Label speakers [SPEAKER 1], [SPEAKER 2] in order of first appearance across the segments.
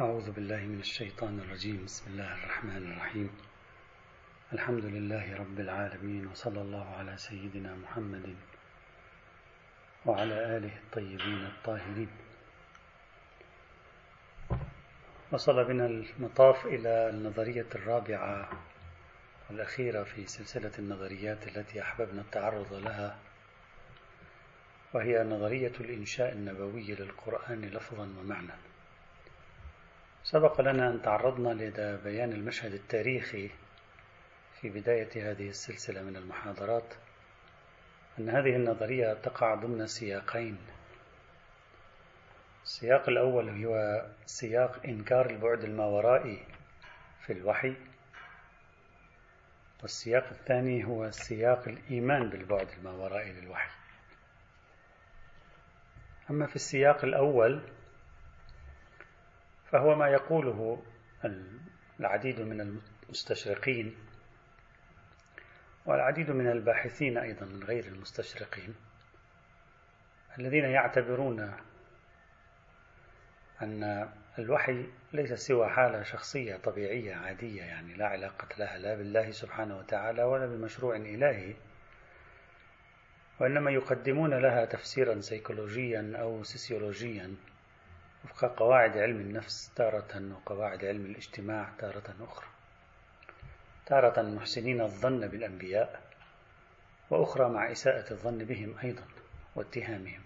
[SPEAKER 1] أعوذ بالله من الشيطان الرجيم. بسم الله الرحمن الرحيم. الحمد لله رب العالمين وصلى الله على سيدنا محمد وعلى آله الطيبين الطاهرين. وصل بنا المطاف إلى النظرية الرابعة والأخيرة في سلسلة النظريات التي أحببنا التعرض لها وهي نظرية الإنشاء النبوي للقرآن لفظا ومعنى سبق لنا أن تعرضنا لبيان المشهد التاريخي في بداية هذه السلسلة من المحاضرات أن هذه النظرية تقع ضمن سياقين. السياق الأول هو سياق إنكار البعد الماورائي في الوحي والسياق الثاني هو سياق الإيمان بالبعد الماورائي للوحي. أما في السياق الأول فهو ما يقوله العديد من المستشرقين والعديد من الباحثين أيضا من غير المستشرقين الذين يعتبرون أن الوحي ليس سوى حالة شخصية طبيعية عادية يعني لا علاقة لها لا بالله سبحانه وتعالى ولا بمشروع إلهي وإنما يقدمون لها تفسيرا سيكولوجيا أو سيسيولوجيا. وفق قواعد علم النفس تارة وقواعد علم الاجتماع تارة أخرى. تارة محسنين الظن بالأنبياء وأخرى مع إساءة الظن بهم أيضا واتهامهم.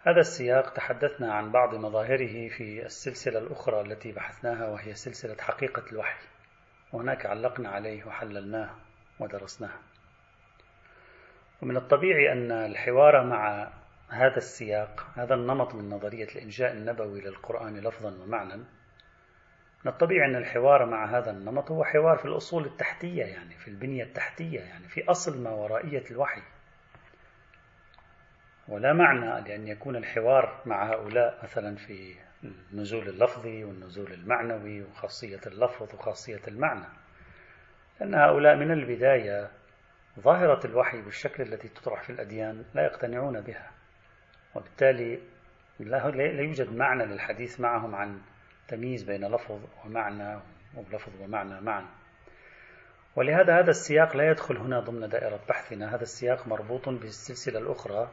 [SPEAKER 1] هذا السياق تحدثنا عن بعض مظاهره في السلسلة الأخرى التي بحثناها وهي سلسلة حقيقة الوحي. وهناك علقنا عليه وحللناه ودرسناه. ومن الطبيعي أن الحوار مع هذا السياق هذا النمط من نظرية الإنشاء النبوي للقرآن لفظا ومعنى من الطبيعي أن الحوار مع هذا النمط هو حوار في الأصول التحتية يعني في البنية التحتية يعني في أصل ما ورائية الوحي. ولا معنى لأن يكون الحوار مع هؤلاء مثلا في النزول اللفظي والنزول المعنوي وخاصية اللفظ وخاصية المعنى. لأن هؤلاء من البداية ظاهرة الوحي بالشكل التي تطرح في الأديان لا يقتنعون بها. وبالتالي لا يوجد معنى للحديث معهم عن تمييز بين لفظ ومعنى ولفظ ومعنى معا. ولهذا هذا السياق لا يدخل هنا ضمن دائرة بحثنا. هذا السياق مربوط بالسلسلة الأخرى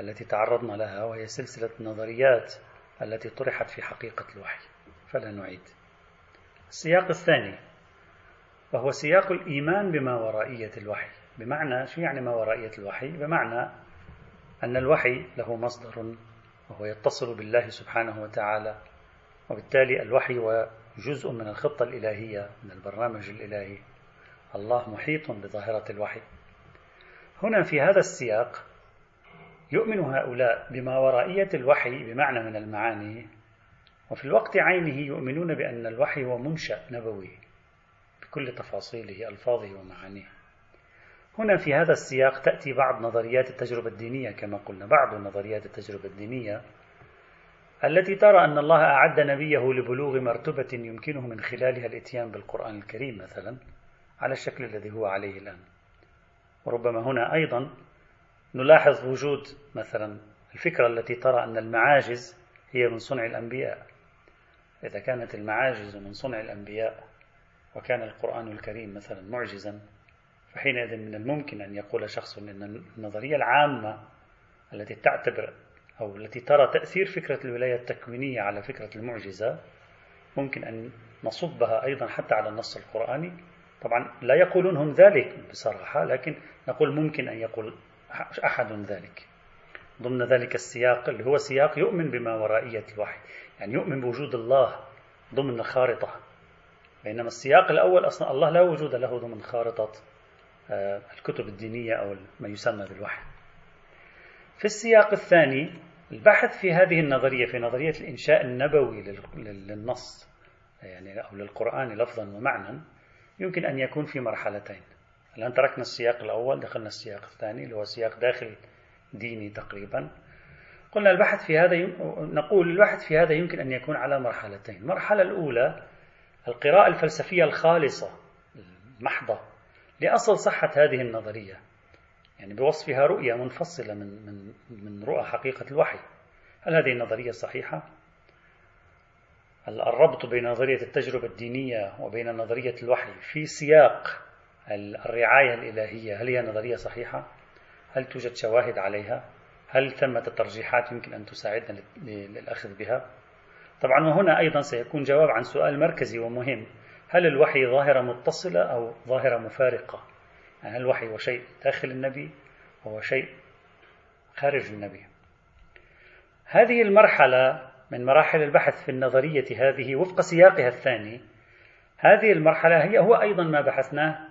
[SPEAKER 1] التي تعرضنا لها وهي سلسلة النظريات التي طرحت في حقيقة الوحي. فلا نعيد. السياق الثاني وهو سياق الإيمان بما ورائية الوحي. بمعنى شو يعني ما ورائية الوحي؟ بمعنى أن الوحي له مصدر وهو يتصل بالله سبحانه وتعالى وبالتالي الوحي هو جزء من الخطة الإلهية من البرنامج الإلهي. الله محيط بظاهرة الوحي. هنا في هذا السياق يؤمن هؤلاء بما ورائية الوحي بمعنى من المعاني وفي الوقت عينه يؤمنون بأن الوحي هو منشأ نبوي بكل تفاصيله ألفاظه ومعانيه هنا في هذا السياق تأتي بعض نظريات التجربة الدينية كما قلنا بعض نظريات التجربة الدينية التي ترى أن الله أعد نبيه لبلوغ مرتبة يمكنه من خلالها الإتيان بالقرآن الكريم مثلا على الشكل الذي هو عليه الآن. وربما هنا أيضا نلاحظ وجود مثلا الفكرة التي ترى أن المعاجز هي من صنع الأنبياء. إذا كانت المعاجز من صنع الأنبياء وكان القرآن الكريم مثلا معجزا فحينئذ من الممكن أن يقول شخص أن النظرية العامة التي تعتبر أو التي ترى تأثير فكرة الولاية التكوينية على فكرة المعجزة ممكن أن نصبها أيضا حتى على النص القرآني. طبعا لا يقولون هم ذلك بصراحة لكن نقول ممكن أن يقول أحد ذلك. ضمن ذلك السياق اللي هو سياق يؤمن بما ورائية الوحي يعني يؤمن بوجود الله ضمن خارطة. بينما السياق الأول أصلا الله لا وجود له ضمن خارطة. الكتب الدينية أو ما يسمى بالوحي. في السياق الثاني البحث في هذه النظرية في نظرية الإنشاء النبوي للنص يعني أو للقرآن لفظا ومعنى يمكن أن يكون في مرحلتين. الآن تركنا السياق الأول دخلنا السياق الثاني اللي هو سياق داخل ديني تقريبا. قلنا البحث في هذا نقول البحث في هذا يمكن أن يكون على مرحلتين. المرحلة الأولى القراءة الفلسفية الخالصة المحضة. لأصل صحة هذه النظرية يعني بوصفها رؤية منفصلة من من من رؤى حقيقة الوحي هل هذه النظرية صحيحة؟ الربط بين نظرية التجربة الدينية وبين نظرية الوحي في سياق الرعاية الإلهية هل هي نظرية صحيحة؟ هل توجد شواهد عليها؟ هل ثمة ترجيحات يمكن أن تساعدنا للأخذ بها؟ طبعا وهنا أيضا سيكون جواب عن سؤال مركزي ومهم هل الوحي ظاهرة متصلة أو ظاهرة مفارقة؟ يعني هل الوحي هو شيء داخل النبي هو شيء خارج النبي؟ هذه المرحلة من مراحل البحث في النظرية هذه وفق سياقها الثاني. هذه المرحلة هي هو أيضا ما بحثناه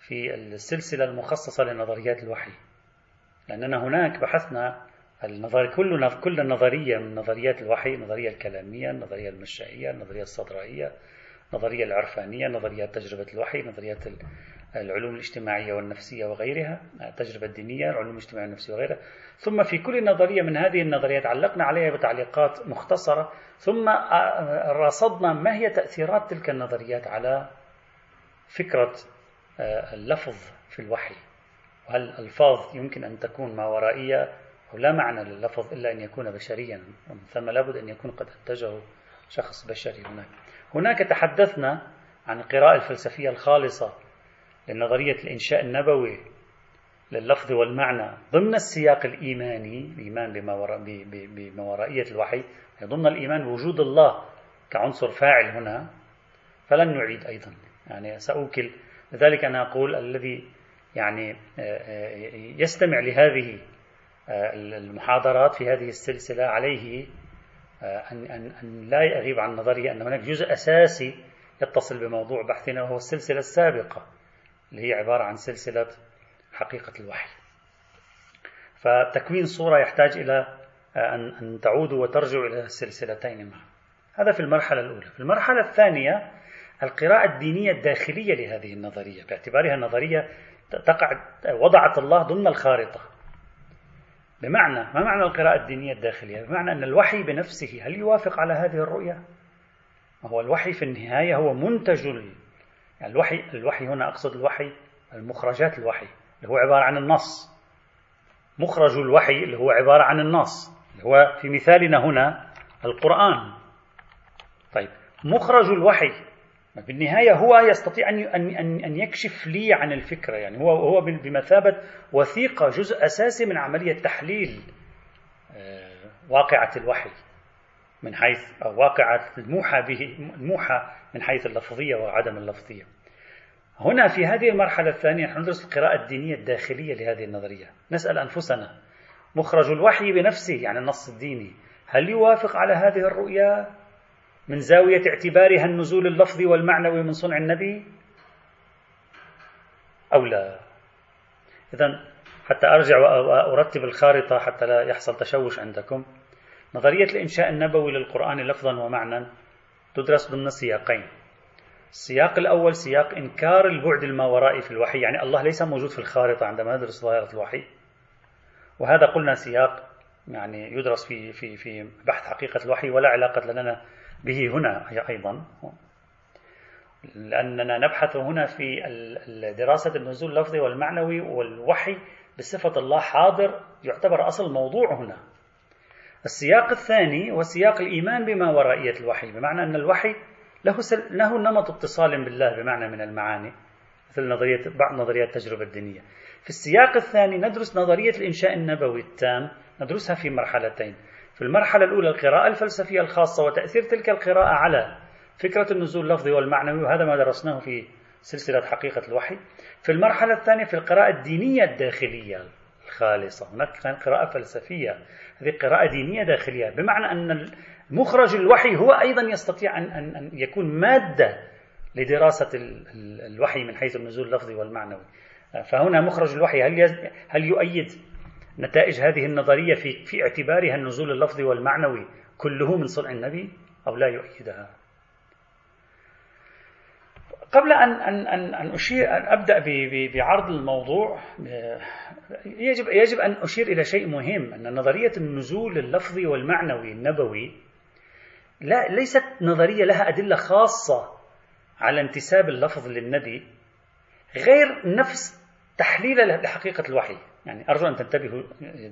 [SPEAKER 1] في السلسلة المخصصة لنظريات الوحي. لأننا هناك بحثنا النظر كل كل نظرية من نظريات الوحي النظرية الكلامية النظرية المشائية النظرية الصدرائية النظرية العرفانية نظريات تجربة الوحي نظريات العلوم الاجتماعية والنفسية وغيرها التجربة الدينية العلوم الاجتماعية والنفسية وغيرها. ثم في كل نظرية من هذه النظريات علقنا عليها بتعليقات مختصرة. ثم رصدنا ما هي تأثيرات تلك النظريات على فكرة اللفظ في الوحي. وهل الألفاظ يمكن أن تكون ما ورائية؟ أو لا معنى لللفظ إلا أن يكون بشريا. ومن ثم لابد أن يكون قد أنتجه شخص بشري هناك. هناك تحدثنا عن القراءة الفلسفية الخالصة لنظرية الإنشاء النبوي لللفظ والمعنى ضمن السياق الإيماني الإيمان بما, وراء بما ورائية الوحي. ضمن الإيمان بوجود الله كعنصر فاعل هنا. فلن نعيد أيضا. يعني سأوكل. لذلك أنا أقول الذي يعني يستمع لهذه المحاضرات في هذه السلسلة عليه أن, أن, أن لا يغيب عن نظري أن هناك جزء أساسي يتصل بموضوع بحثنا وهو السلسلة السابقة اللي هي عبارة عن سلسلة حقيقة الوحي. فتكوين صورة يحتاج إلى أن أن تعودوا وترجعوا إلى السلسلتين معا. هذا في المرحلة الأولى. في المرحلة الثانية القراءة الدينية الداخلية لهذه النظرية. باعتبارها نظرية تقع وضعت الله ضمن الخارطة. بمعنى ما معنى القراءة الدينية الداخلية؟ بمعنى أن الوحي بنفسه هل يوافق على هذه الرؤية؟ هو الوحي في النهاية هو منتج يعني الوحي الوحي هنا أقصد الوحي المخرجات الوحي اللي هو عبارة عن النص مخرج الوحي اللي هو عبارة عن النص اللي هو في مثالنا هنا القرآن طيب مخرج الوحي بالنهاية هو يستطيع أن أن أن يكشف لي عن الفكرة يعني. هو هو بمثابة وثيقة جزء أساسي من عملية تحليل آه، واقعة الوحي من حيث أو واقعة الموحى به الموحى من حيث اللفظية وعدم اللفظية. هنا في هذه المرحلة الثانية نحن ندرس القراءة الدينية الداخلية لهذه النظرية، نسأل أنفسنا. مخرج الوحي بنفسه يعني النص الديني هل يوافق على هذه الرؤيا؟ من زاوية اعتبارها النزول اللفظي والمعنوي من صنع النبي أو لا. إذا حتى أرجع وأرتب الخارطة حتى لا يحصل تشوش عندكم. نظرية الإنشاء النبوي للقرآن لفظا ومعنى تدرس ضمن سياقين. السياق الأول سياق إنكار البعد الماورائي في الوحي يعني الله ليس موجود في الخارطة عندما ندرس ظاهرة الوحي. وهذا قلنا سياق يعني يدرس في في في بحث حقيقة الوحي ولا علاقة لنا به هنا أيضا. لأننا نبحث هنا في دراسة النزول اللفظي والمعنوي والوحي بصفة الله حاضر يعتبر أصل الموضوع هنا. السياق الثاني هو سياق الإيمان بما ورائية الوحي بمعنى أن الوحي له, له نمط اتصال بالله بمعنى من المعاني مثل نظرية بعض نظريات التجربة الدينية. في السياق الثاني ندرس نظرية الإنشاء النبوي التام ندرسها في مرحلتين. في المرحلة الأولى القراءة الفلسفية الخاصة وتأثير تلك القراءة على فكرة النزول اللفظي والمعنوي وهذا ما درسناه في سلسلة حقيقة الوحي. في المرحلة الثانية في القراءة الدينية الداخلية الخالصة هناك قراءة فلسفية. هذه قراءة دينية داخلية بمعنى أن مخرج الوحي هو أيضا يستطيع أن, أن, أن يكون مادة لدراسة الوحي من حيث النزول اللفظي والمعنوي. فهنا مخرج الوحي هل هل يؤيد نتائج هذه النظرية في في اعتبارها النزول اللفظي والمعنوي كله من صنع النبي أو لا يؤيدها؟ قبل أن أن أن أن أشير أن أبدأ بعرض الموضوع يجب يجب أن أشير إلى شيء مهم أن نظرية النزول اللفظي والمعنوي النبوي لا ليست نظرية لها أدلة خاصة على انتساب اللفظ للنبي غير نفس تحليل لحقيقة الوحي يعني أرجو أن تنتبهوا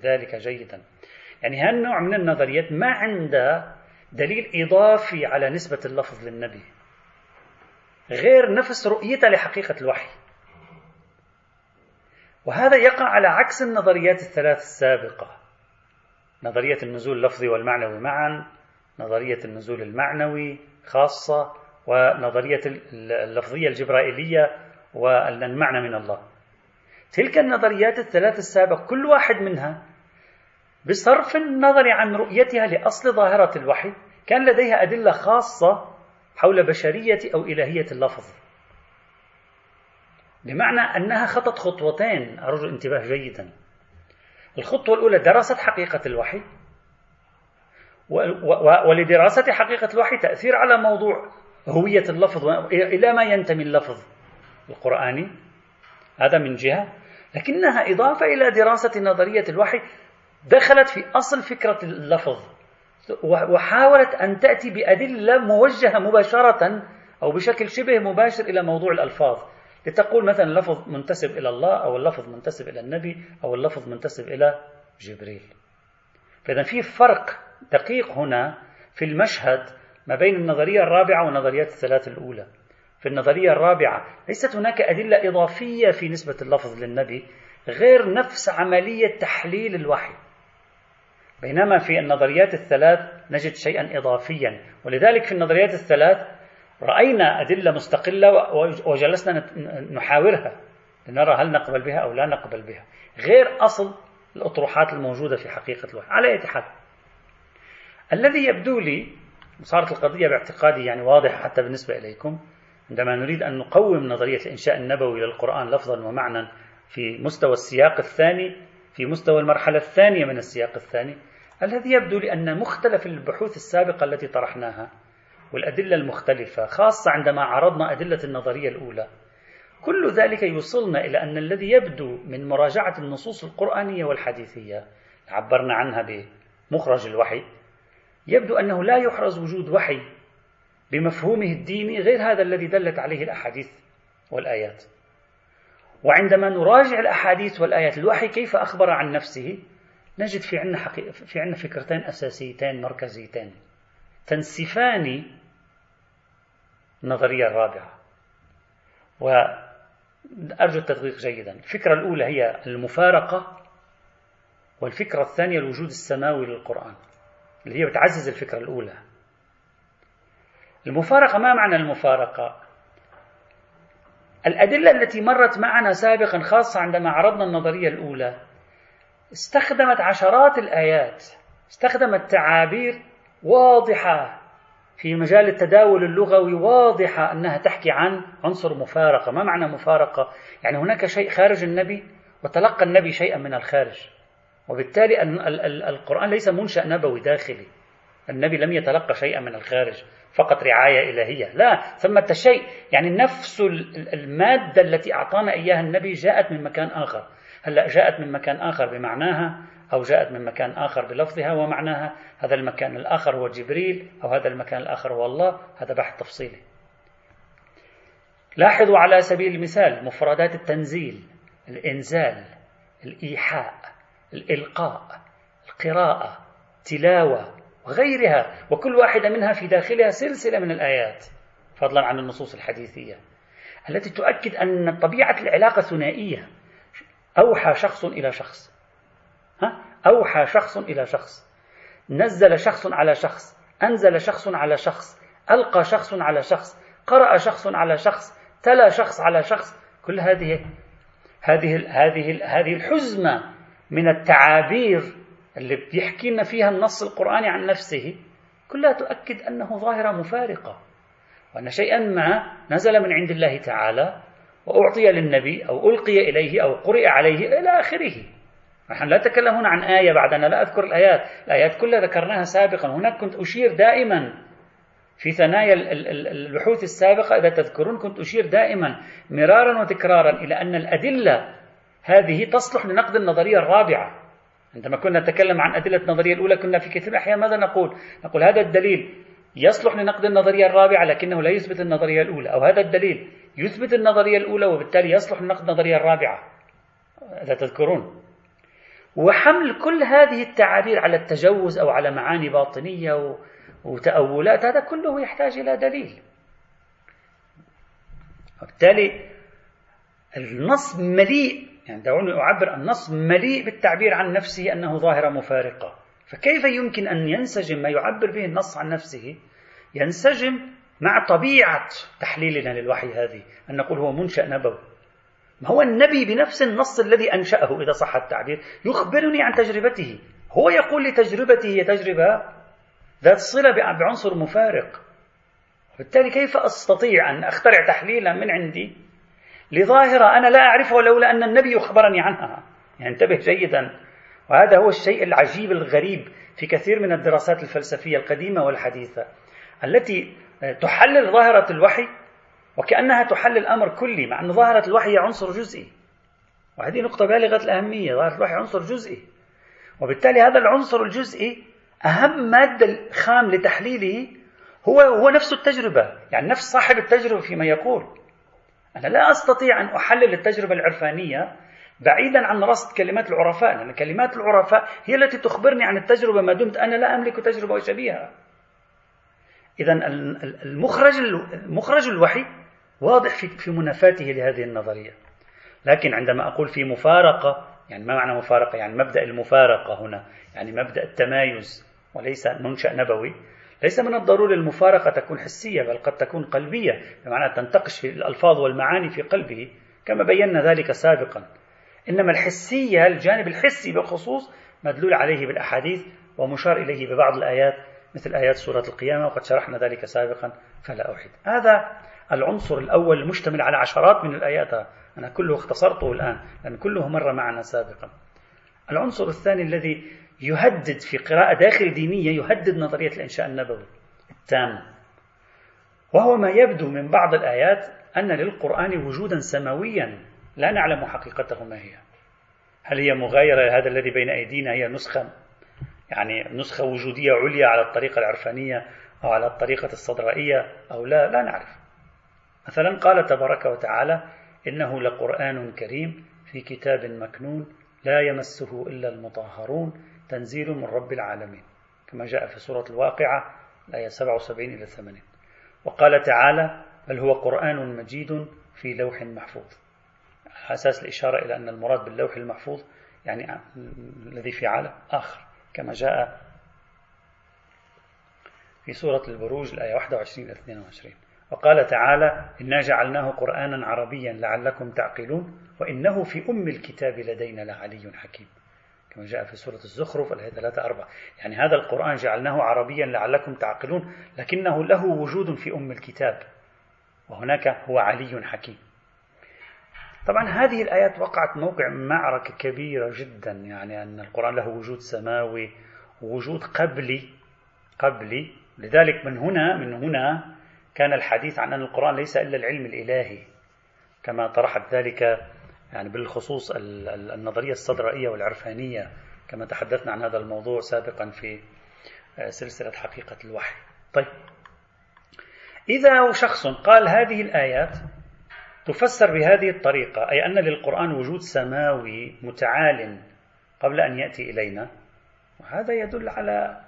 [SPEAKER 1] ذلك جيدا. يعني هالنوع من النظريات ما عندها دليل إضافي على نسبة اللفظ للنبي غير نفس رؤيته لحقيقة الوحي. وهذا يقع على عكس النظريات الثلاث السابقة. نظرية النزول اللفظي والمعنوي معا نظرية النزول المعنوي خاصة ونظرية اللفظية الجبرائيلية والمعنى من الله. تلك النظريات الثلاث السابقة كل واحد منها بصرف النظر عن رؤيتها لأصل ظاهرة الوحي كان لديها أدلة خاصة حول بشرية أو إلهية اللفظ. بمعنى أنها خطت خطوتين أرجو الانتباه جيدا. الخطوة الأولى درست حقيقة الوحي ولدراسة حقيقة الوحي تأثير على موضوع هوية اللفظ إلى ما ينتمي اللفظ القرآني. هذا من جهة. لكنها إضافة إلى دراسة نظرية الوحي دخلت في أصل فكرة اللفظ وحاولت أن تأتي بأدلة موجهة مباشرة أو بشكل شبه مباشر إلى موضوع الألفاظ. لتقول مثلا اللفظ منتسب إلى الله أو اللفظ منتسب إلى النبي أو اللفظ منتسب إلى جبريل. فإذا في فرق دقيق هنا في المشهد ما بين النظرية الرابعة والنظريات الثلاث الأولى. في النظرية الرابعة ليست هناك أدلة إضافية في نسبة اللفظ للنبي غير نفس عملية تحليل الوحي. بينما في النظريات الثلاث نجد شيئا إضافيا ولذلك في النظريات الثلاث رأينا أدلة مستقلة وجلسنا نحاورها لنرى هل نقبل بها أو لا نقبل بها غير أصل الأطروحات الموجودة في حقيقة الوحي. على أي حال الذي يبدو لي صارت القضية باعتقادي يعني واضحة حتى بالنسبة إليكم عندما نريد أن نقوم نظرية الإنشاء النبوي للقرآن لفظا ومعنى في مستوى السياق الثاني في مستوى المرحلة الثانية من السياق الثاني الذي يبدو لي أن مختلف البحوث السابقة التي طرحناها والأدلة المختلفة خاصة عندما عرضنا أدلة النظرية الأولى كل ذلك يوصلنا إلى أن الذي يبدو من مراجعة النصوص القرآنية والحديثية عبرنا عنها بمخرج الوحي يبدو أنه لا يحرز وجود وحي بمفهومه الديني غير هذا الذي دلت عليه الأحاديث والآيات. وعندما نراجع الأحاديث والآيات الوحي كيف أخبر عن نفسه نجد في عندنا حقيقة في عندنا فكرتين أساسيتين مركزيتين تنسفان النظرية الرابعة. وأرجو التدقيق جيدا. الفكرة الأولى هي المفارقة والفكرة الثانية الوجود السماوي للقرآن اللي هي بتعزز الفكرة الأولى. المفارقة ما معنى المفارقة؟ الأدلة التي مرت معنا سابقا خاصة عندما عرضنا النظرية الأولى استخدمت عشرات الآيات استخدمت تعابير واضحة في مجال التداول اللغوي واضحة أنها تحكي عن عنصر مفارقة ما معنى مفارقة؟ يعني هناك شيء خارج النبي وتلقى النبي شيئا من الخارج وبالتالي القرآن ليس منشأ نبوي داخلي النبي لم يتلقى شيئا من الخارج فقط رعاية إلهية. لا ثمة شيء يعني نفس المادة التي أعطانا إياها النبي جاءت من مكان آخر. هلأ جاءت من مكان آخر بمعناها أو جاءت من مكان آخر بلفظها ومعناها هذا المكان الآخر هو جبريل أو هذا المكان الآخر هو الله. هذا بحث تفصيلي. لاحظوا على سبيل المثال مفردات التنزيل الإنزال الإيحاء الإلقاء القراءة تلاوة وغيرها وكل واحدة منها في داخلها سلسلة من الآيات فضلا عن النصوص الحديثية التي تؤكد أن طبيعة العلاقة ثنائية. أوحى شخص إلى شخص. ها؟ أوحى شخص إلى شخص. نزل شخص على شخص. أنزل شخص على شخص. ألقى شخص على شخص. قرأ شخص على شخص. تلا شخص على شخص. كل هذه هذه هذه هذه الحزمة من التعابير اللي بيحكي لنا فيها النص القرآني عن نفسه كلها تؤكد أنه ظاهرة مفارقة. وأن شيئا ما نزل من عند الله تعالى وأعطي للنبي أو ألقي إليه أو قرئ عليه إلى آخره. نحن لا نتكلم هنا عن آية بعد أنا لا أذكر الآيات. الآيات كلها ذكرناها سابقا. هناك كنت أشير دائما في ثنايا البحوث السابقة. إذا تذكرون كنت أشير دائما مرارا وتكرارا إلى أن الأدلة هذه تصلح لنقد النظرية الرابعة. عندما كنا نتكلم عن أدلة النظرية الأولى كنا في كثير الأحيان ماذا نقول؟ نقول هذا الدليل يصلح لنقد النظرية الرابعة لكنه لا يثبت النظرية الأولى أو هذا الدليل يثبت النظرية الأولى وبالتالي يصلح لنقد النظرية الرابعة. إذا تذكرون. وحمل كل هذه التعابير على التجوز أو على معاني باطنية وتأولات هذا كله يحتاج إلى دليل. وبالتالي النص مليء يعني دعوني أعبر النص مليء بالتعبير عن نفسه أنه ظاهرة مفارقة. فكيف يمكن أن ينسجم ما يعبر به النص عن نفسه؟ ينسجم مع طبيعة تحليلنا للوحي هذه أن نقول هو منشأ نبوي. ما هو النبي بنفس النص الذي أنشأه؟ إذا صح التعبير يخبرني عن تجربته. هو يقول لي تجربتي هي تجربة ذات صلة بعنصر مفارق. بالتالي كيف أستطيع أن أخترع تحليلا من عندي لظاهرة أنا لا أعرفها لولا أن النبي يخبرني عنها. يعني انتبه جيدا. وهذا هو الشيء العجيب الغريب في كثير من الدراسات الفلسفية القديمة والحديثة التي تحلل ظاهرة الوحي وكأنها تحلل الأمر كلي مع أن ظاهرة الوحي عنصر جزئي. وهذه نقطة بالغة الأهمية ظاهرة الوحي عنصر جزئي. وبالتالي هذا العنصر الجزئي أهم مادة خام لتحليله هو هو نفس التجربة. يعني نفس صاحب التجربة فيما يقول. أنا لا أستطيع أن أحلل التجربة العرفانية بعيدا عن رصد كلمات العرفاء لأن كلمات العرفاء هي التي تخبرني عن التجربة ما دمت أنا لا أملك تجربة شبيهة إذا المخرج المخرج الوحي واضح في منافاته لهذه النظرية. لكن عندما أقول في مفارقة يعني ما معنى مفارقة؟ يعني مبدأ المفارقة هنا يعني مبدأ التمايز وليس منشأ نبوي. ليس من الضروري المفارقة تكون حسية بل قد تكون قلبية بمعنى تنتقش الألفاظ والمعاني في قلبه كما بينا ذلك سابقا. إنما الحسية الجانب الحسي بالخصوص مدلول عليه بالأحاديث ومشار إليه ببعض الآيات مثل آيات سورة القيامة وقد شرحنا ذلك سابقا فلا أعيد. هذا العنصر الأول المشتمل على عشرات من الآيات. أنا كله اختصرته الآن لأن كله مر معنا سابقا. العنصر الثاني الذي يهدد في قراءة داخل دينية يهدد نظرية الإنشاء النبوي التام. وهو ما يبدو من بعض الآيات أن للقرآن وجودا سماويا لا نعلم حقيقته ما هي. هل هي مغايرة لهذا الذي بين أيدينا؟ هي نسخة يعني نسخة وجودية عليا على الطريقة العرفانية أو على الطريقة الصدرائية أو لا؟ لا نعرف. مثلا قال تبارك وتعالى إنه لقرآن كريم في كتاب مكنون لا يمسه إلا المطهرون. تنزيل من رب العالمين كما جاء في سورة الواقعة الآية 77 إلى 80 وقال تعالى بل هو قرآن مجيد في لوح محفوظ. أساس الإشارة إلى أن المراد باللوح المحفوظ يعني الذي في عالم آخر كما جاء في سورة البروج الآية 21 إلى 22 وقال تعالى إنا جعلناه قرآنا عربيا لعلكم تعقلون وإنه في أم الكتاب لدينا لعلي حكيم. كما جاء في سورة الزخرف الآية 3 4 يعني هذا القرآن جعلناه عربيا لعلكم تعقلون لكنه له وجود في أم الكتاب وهناك هو علي حكيم. طبعا هذه الآيات وقعت موقع معركة كبيرة جدا يعني أن القرآن له وجود سماوي ووجود قبلي قبلي. لذلك من هنا من هنا كان الحديث عن أن القرآن ليس إلا العلم الإلهي كما طرحت ذلك يعني بالخصوص النظرية الصدرائية والعرفانية كما تحدثنا عن هذا الموضوع سابقا في آه، سلسلة حقيقة الوحي. طيب. إذا شخص قال هذه الآيات تفسر بهذه الطريقة أي أن للقرآن وجود سماوي متعال قبل أن يأتي إلينا وهذا يدل على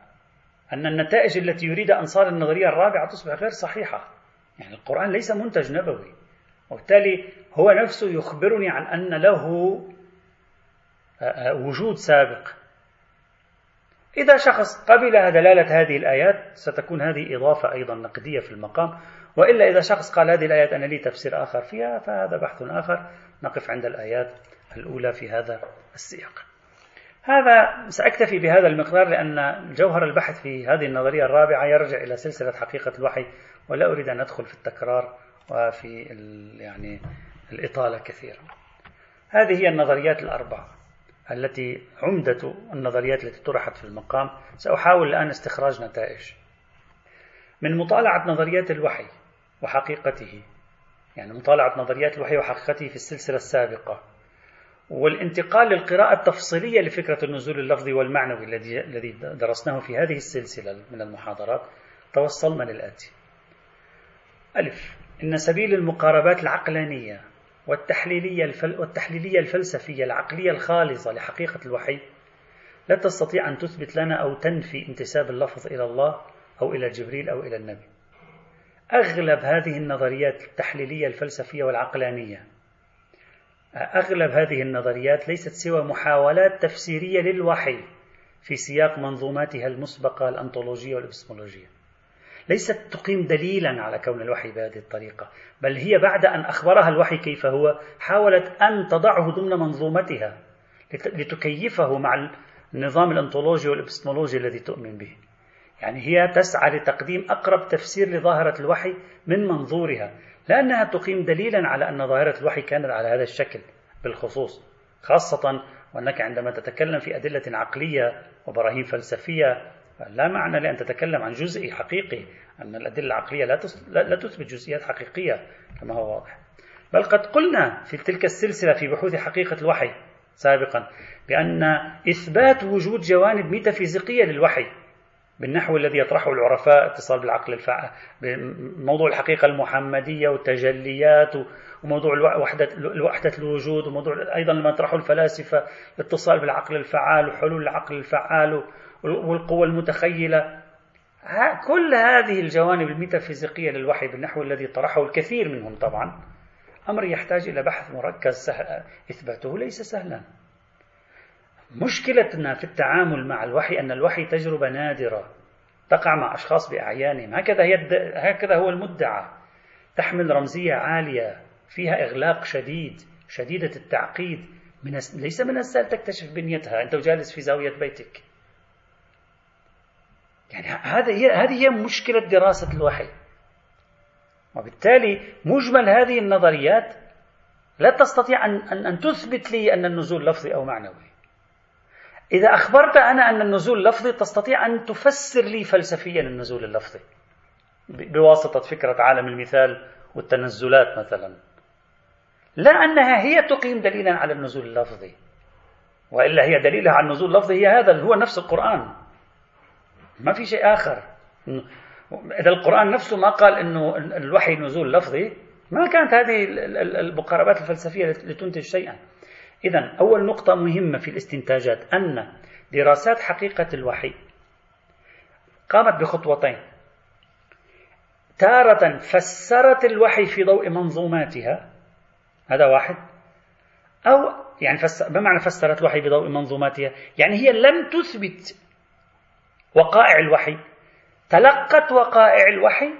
[SPEAKER 1] أن النتائج التي يريد أنصار النظرية الرابعة تصبح غير صحيحة. يعني القرآن ليس منتج نبوي. وبالتالي هو نفسه يخبرني عن أن له وجود سابق. إذا شخص قبل دلالة هذه الآيات ستكون هذه إضافة أيضا نقدية في المقام. وإلا إذا شخص قال هذه الآيات أنا لي تفسير آخر فيها فهذا بحث آخر. نقف عند الآيات الأولى في هذا السياق. هذا سأكتفي بهذا المقدار لأن جوهر البحث في هذه النظرية الرابعة يرجع إلى سلسلة حقيقة الوحي ولا أريد أن أدخل في التكرار. وفي يعني الإطالة كثيرا هذه هي النظريات الأربعة التي عمدة النظريات التي طرحت في المقام. سأحاول الآن استخراج نتائج. من مطالعة نظريات الوحي وحقيقته يعني مطالعة نظريات الوحي وحقيقته في السلسلة السابقة والانتقال للقراءة التفصيلية لفكرة النزول اللفظي والمعنوي الذي الذي درسناه في هذه السلسلة من المحاضرات توصلنا للآتي ألف. إن سبيل المقاربات العقلانية والتحليلية, الفل والتحليلية الفلسفية العقلية الخالصة لحقيقة الوحي لا تستطيع أن تثبت لنا أو تنفي انتساب اللفظ إلى الله أو إلى جبريل أو إلى النبي. أغلب هذه النظريات التحليلية الفلسفية والعقلانية أغلب هذه النظريات ليست سوى محاولات تفسيرية للوحي في سياق منظوماتها المسبقة الأنطولوجية والإبسمولوجية. ليست تقيم دليلا على كون الوحي بهذه الطريقة بل هي بعد أن أخبرها الوحي كيف هو حاولت أن تضعه ضمن منظومتها لتكيفه مع النظام الأنطولوجي والإبسمولوجي الذي تؤمن به. يعني هي تسعى لتقديم أقرب تفسير لظاهرة الوحي من منظورها لأنها تقيم دليلا على أن ظاهرة الوحي كانت على هذا الشكل بالخصوص خاصة وأنك عندما تتكلم في أدلة عقلية وبراهين فلسفية لا معنى لأن تتكلم عن جزء حقيقي أن الأدلة العقلية لا, لا تثبت جزئيات حقيقية كما هو واضح. بل قد قلنا في تلك السلسلة في بحوث حقيقة الوحي سابقا بأن إثبات وجود جوانب ميتافيزيقية للوحي بالنحو الذي يطرحه العرفاء اتصال بالعقل الفعال بموضوع الحقيقة المحمدية والتجليات وموضوع وحدة وحدة الوجود وموضوع أيضا لما يطرحه الفلاسفة الاتصال بالعقل الفعال وحلول العقل الفعال والقوة المتخيلة. كل هذه الجوانب الميتافيزيقية للوحي بالنحو الذي طرحه الكثير منهم طبعا أمر يحتاج إلى بحث مركز سهل إثباته ليس سهلا. مشكلتنا في التعامل مع الوحي أن الوحي تجربة نادرة تقع مع أشخاص بأعيانهم. هكذا, هي هكذا هو المدعى. تحمل رمزية عالية فيها إغلاق شديد شديدة التعقيد. من ليس من السهل تكتشف بنيتها. أنت جالس في زاوية بيتك. يعني هي هذه هي مشكلة دراسة الوحي. وبالتالي مجمل هذه النظريات لا تستطيع أن, أن, أن تثبت لي أن النزول لفظي أو معنوي. إذا أخبرت أنا أن النزول لفظي تستطيع أن تفسر لي فلسفيا النزول اللفظي. بواسطة فكرة عالم المثال والتنزلات مثلا. لا أنها هي تقيم دليلا على النزول اللفظي. وإلا هي دليلها على النزول اللفظي هي هذا هو نفس القرآن. ما في شيء آخر. إذا القرآن نفسه ما قال أنه الوحي نزول لفظي ما كانت هذه المقاربات الفلسفية لتنتج شيئا. إذا أول نقطة مهمة في الاستنتاجات أن دراسات حقيقة الوحي قامت بخطوتين. تارة فسرت الوحي في ضوء منظوماتها هذا واحد. أو يعني فسر بمعنى فسرت الوحي بضوء منظوماتها يعني هي لم تثبت وقائع الوحي. تلقت وقائع الوحي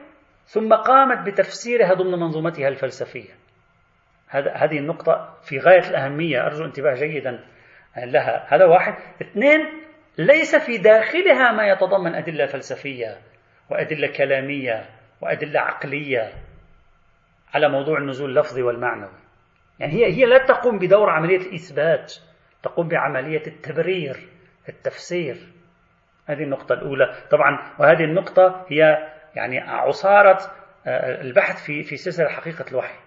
[SPEAKER 1] ثم قامت بتفسيرها ضمن منظومتها الفلسفية. هذا هذه النقطة في غاية الأهمية. أرجو انتباه جيدا لها. هذا واحد. اثنين ليس في داخلها ما يتضمن أدلة فلسفية وأدلة كلامية وأدلة عقلية على موضوع النزول اللفظي والمعنوي. يعني هي هي لا تقوم بدور عملية الإثبات تقوم بعملية التبرير التفسير. هذه النقطة الأولى. طبعا وهذه النقطة هي يعني عصارة آه، البحث في في سلسلة حقيقة الوحي.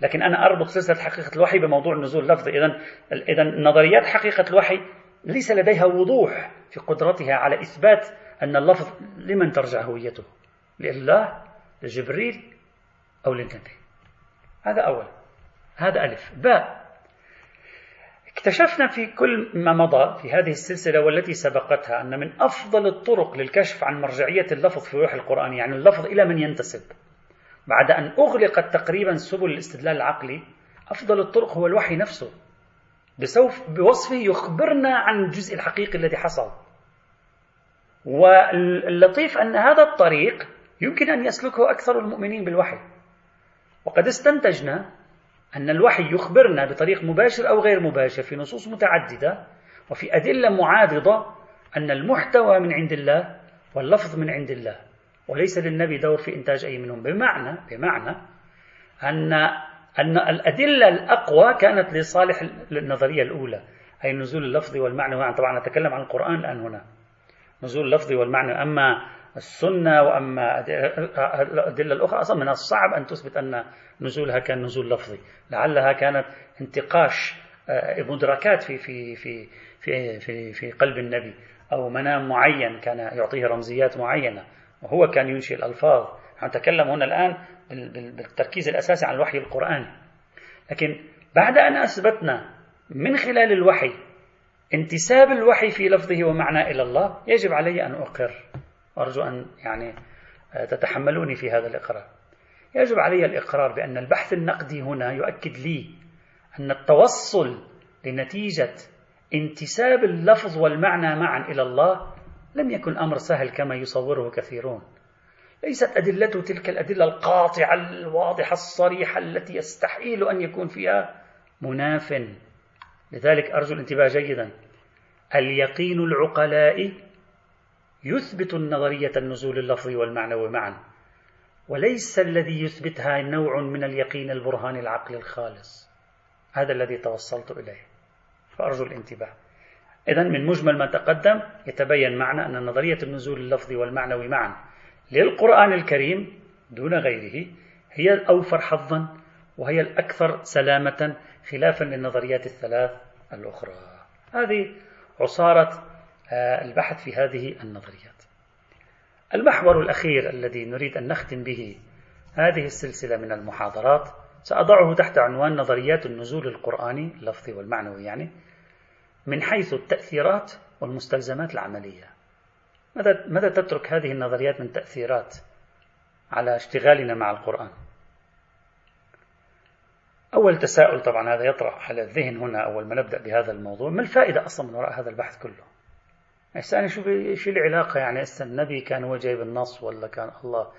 [SPEAKER 1] لكن أنا أربط سلسلة حقيقة الوحي بموضوع النزول اللفظي إذا إذا نظريات حقيقة الوحي ليس لديها وضوح في قدرتها على إثبات أن اللفظ لمن ترجع هويته. لله لجبريل أو للنبي. هذا أول. هذا ألف. باء. اكتشفنا في كل ما مضى في هذه السلسلة والتي سبقتها أن من أفضل الطرق للكشف عن مرجعية اللفظ في روح القرآن يعني اللفظ إلى من ينتسب. بعد أن أغلقت تقريبا سبل الاستدلال العقلي أفضل الطرق هو الوحي نفسه. بسوف بوصفه يخبرنا عن الجزء الحقيقي الذي حصل. واللطيف أن هذا الطريق يمكن أن يسلكه أكثر المؤمنين بالوحي. وقد استنتجنا أن الوحي يخبرنا بطريق مباشر أو غير مباشر في نصوص متعددة وفي أدلة معارضة أن المحتوى من عند الله واللفظ من عند الله وليس للنبي دور في إنتاج أي منهم. بمعنى بمعنى أن أن الأدلة الأقوى كانت لصالح النظرية الأولى أي النزول اللفظي والمعنى. طبعا نتكلم عن القرآن الآن هنا. نزول اللفظي والمعنى. أما السنة وأما الأدلة الأخرى أصلا من الصعب أن تثبت أن نزولها كان نزول لفظي. لعلها كانت انتقاش آه، مدركات في في في في في, في قلب النبي أو منام معين كان يعطيه رمزيات معينة وهو كان ينشئ الألفاظ. نتكلم هنا الآن بالتركيز الأساسي على الوحي القرآني. لكن بعد أن أثبتنا من خلال الوحي انتساب الوحي في لفظه ومعنى إلى الله يجب علي أن أقر. أرجو أن يعني تتحملوني في هذا الإقرار. يجب علي الإقرار بأن البحث النقدي هنا يؤكد لي أن التوصل لنتيجة انتساب اللفظ والمعنى معا إلى الله لم يكن أمر سهل كما يصوره كثيرون. ليست أدلته تلك الأدلة القاطعة الواضحة الصريحة التي يستحيل أن يكون فيها مناف. لذلك أرجو الانتباه جيدا. اليقين العقلاء يثبت النظرية النزول اللفظي والمعنوي معا وليس الذي يثبتها نوع من اليقين البرهان العقل الخالص. هذا الذي توصلت إليه. فأرجو الانتباه. إذا من مجمل ما تقدم يتبين معنا أن نظرية النزول اللفظي والمعنوي معا للقرآن الكريم دون غيره هي الأوفر حظا وهي الأكثر سلامة خلافا للنظريات الثلاث الأخرى. هذه عصارة البحث في هذه النظريات. المحور الأخير الذي نريد أن نختم به هذه السلسلة من المحاضرات سأضعه تحت عنوان نظريات النزول القرآني اللفظي والمعنوي يعني من حيث التأثيرات والمستلزمات العملية. ماذا ماذا تترك هذه النظريات من تأثيرات على اشتغالنا مع القرآن؟ أول تساؤل طبعا هذا يطرح على الذهن هنا أول ما نبدأ بهذا الموضوع ما الفائدة أصلا من وراء هذا البحث كله؟ هسه شو شو العلاقة يعني هسه النبي كان هو جايب النص ولا كان الله؟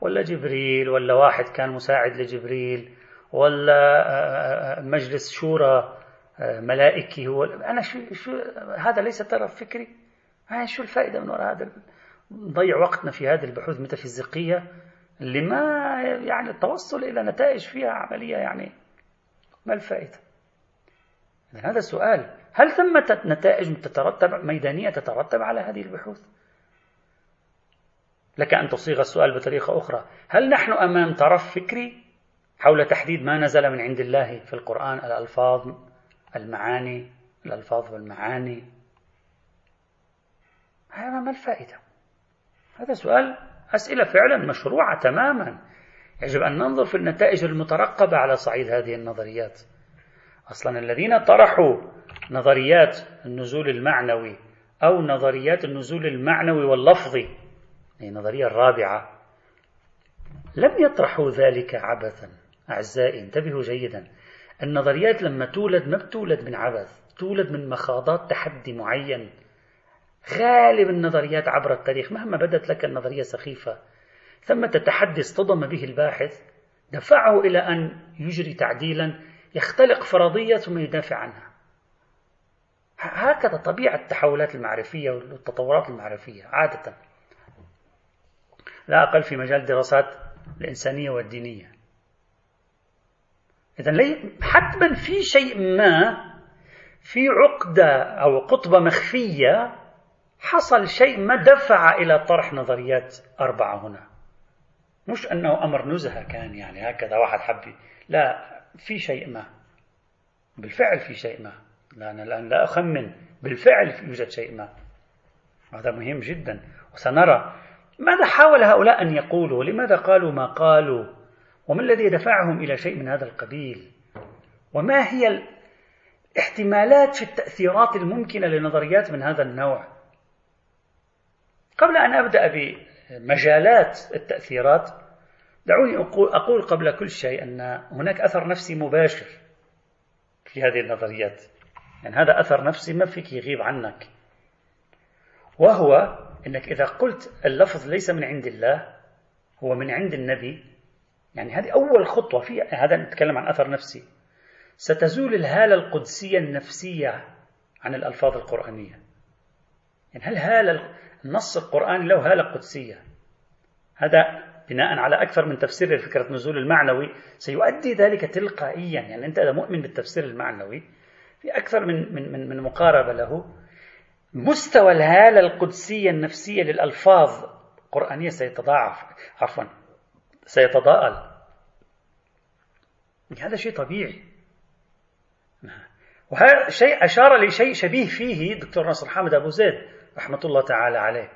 [SPEAKER 1] ولا جبريل ولا واحد كان مساعد لجبريل ولا آه، آه، آه، مجلس شورى ملائكي هو. أنا شو شو هذا ليس طرف فكري. هاي شو الفائدة من وراء هذا؟ نضيع وقتنا في هذه البحوث الميتافيزيقية اللي ما يعني التوصل إلى نتائج فيها عملية يعني ما الفائدة؟ هذا سؤال. هل ثمة نتائج تترتب ميدانية تترتب على هذه البحوث؟ لك أن تصيغ السؤال بطريقة أخرى. هل نحن أمام طرف فكري حول تحديد ما نزل من عند الله في القرآن؟ الألفاظ المعاني الألفاظ والمعاني. هذا ما الفائدة؟ هذا سؤال أسئلة فعلا مشروعة تماما. يجب أن ننظر في النتائج المترقبة على صعيد هذه النظريات. أصلا الذين طرحوا نظريات النزول المعنوي أو نظريات النزول المعنوي واللفظي النظرية الرابعة لم يطرحوا ذلك عبثا. أعزائي انتبهوا جيدا. النظريات لما تولد ما بتولد من عبث تولد من مخاضات تحدي معين. غالب النظريات عبر التاريخ مهما بدت لك النظرية سخيفة ثمة تحدي اصطدم به الباحث دفعه إلى أن يجري تعديلا يختلق فرضية ثم يدافع عنها. هكذا طبيعة التحولات المعرفية والتطورات المعرفية عادة. لا أقل في مجال الدراسات الإنسانية والدينية. إذا حتما في شيء ما في عقدة أو قطبة مخفية حصل شيء ما دفع إلى طرح نظريات أربعة هنا. مش أنه أمر نزهة كان يعني هكذا واحد حبي لا في شيء ما. بالفعل في شيء ما. لا أنا الآن لا أخمن بالفعل يوجد شيء ما. هذا مهم جدا. وسنرى ماذا حاول هؤلاء أن يقولوا لماذا قالوا ما قالوا؟ وما الذي دفعهم إلى شيء من هذا القبيل؟ وما هي الاحتمالات في التأثيرات الممكنة لنظريات من هذا النوع؟ قبل أن أبدأ بمجالات التأثيرات دعوني أقول قبل كل شيء أن هناك أثر نفسي مباشر في هذه النظريات. يعني هذا أثر نفسي ما فيك يغيب عنك. وهو أنك إذا قلت اللفظ ليس من عند الله هو من عند النبي يعني هذه أول خطوة في هذا نتكلم عن أثر نفسي. ستزول الهالة القدسية النفسية عن الألفاظ القرآنية. يعني هل هالة النص القرآني له هالة قدسية؟ هذا بناء على أكثر من تفسير لفكرة النزول المعنوي سيؤدي ذلك تلقائيا. يعني أنت إذا مؤمن بالتفسير المعنوي في أكثر من من من, من مقاربة له. مستوى الهالة القدسية النفسية للألفاظ القرآنية سيتضاعف. عفوا سيتضاءل. هذا شيء طبيعي. وهذا شيء أشار لشيء شبيه فيه الدكتور ناصر حامد أبو زيد رحمة الله تعالى عليه.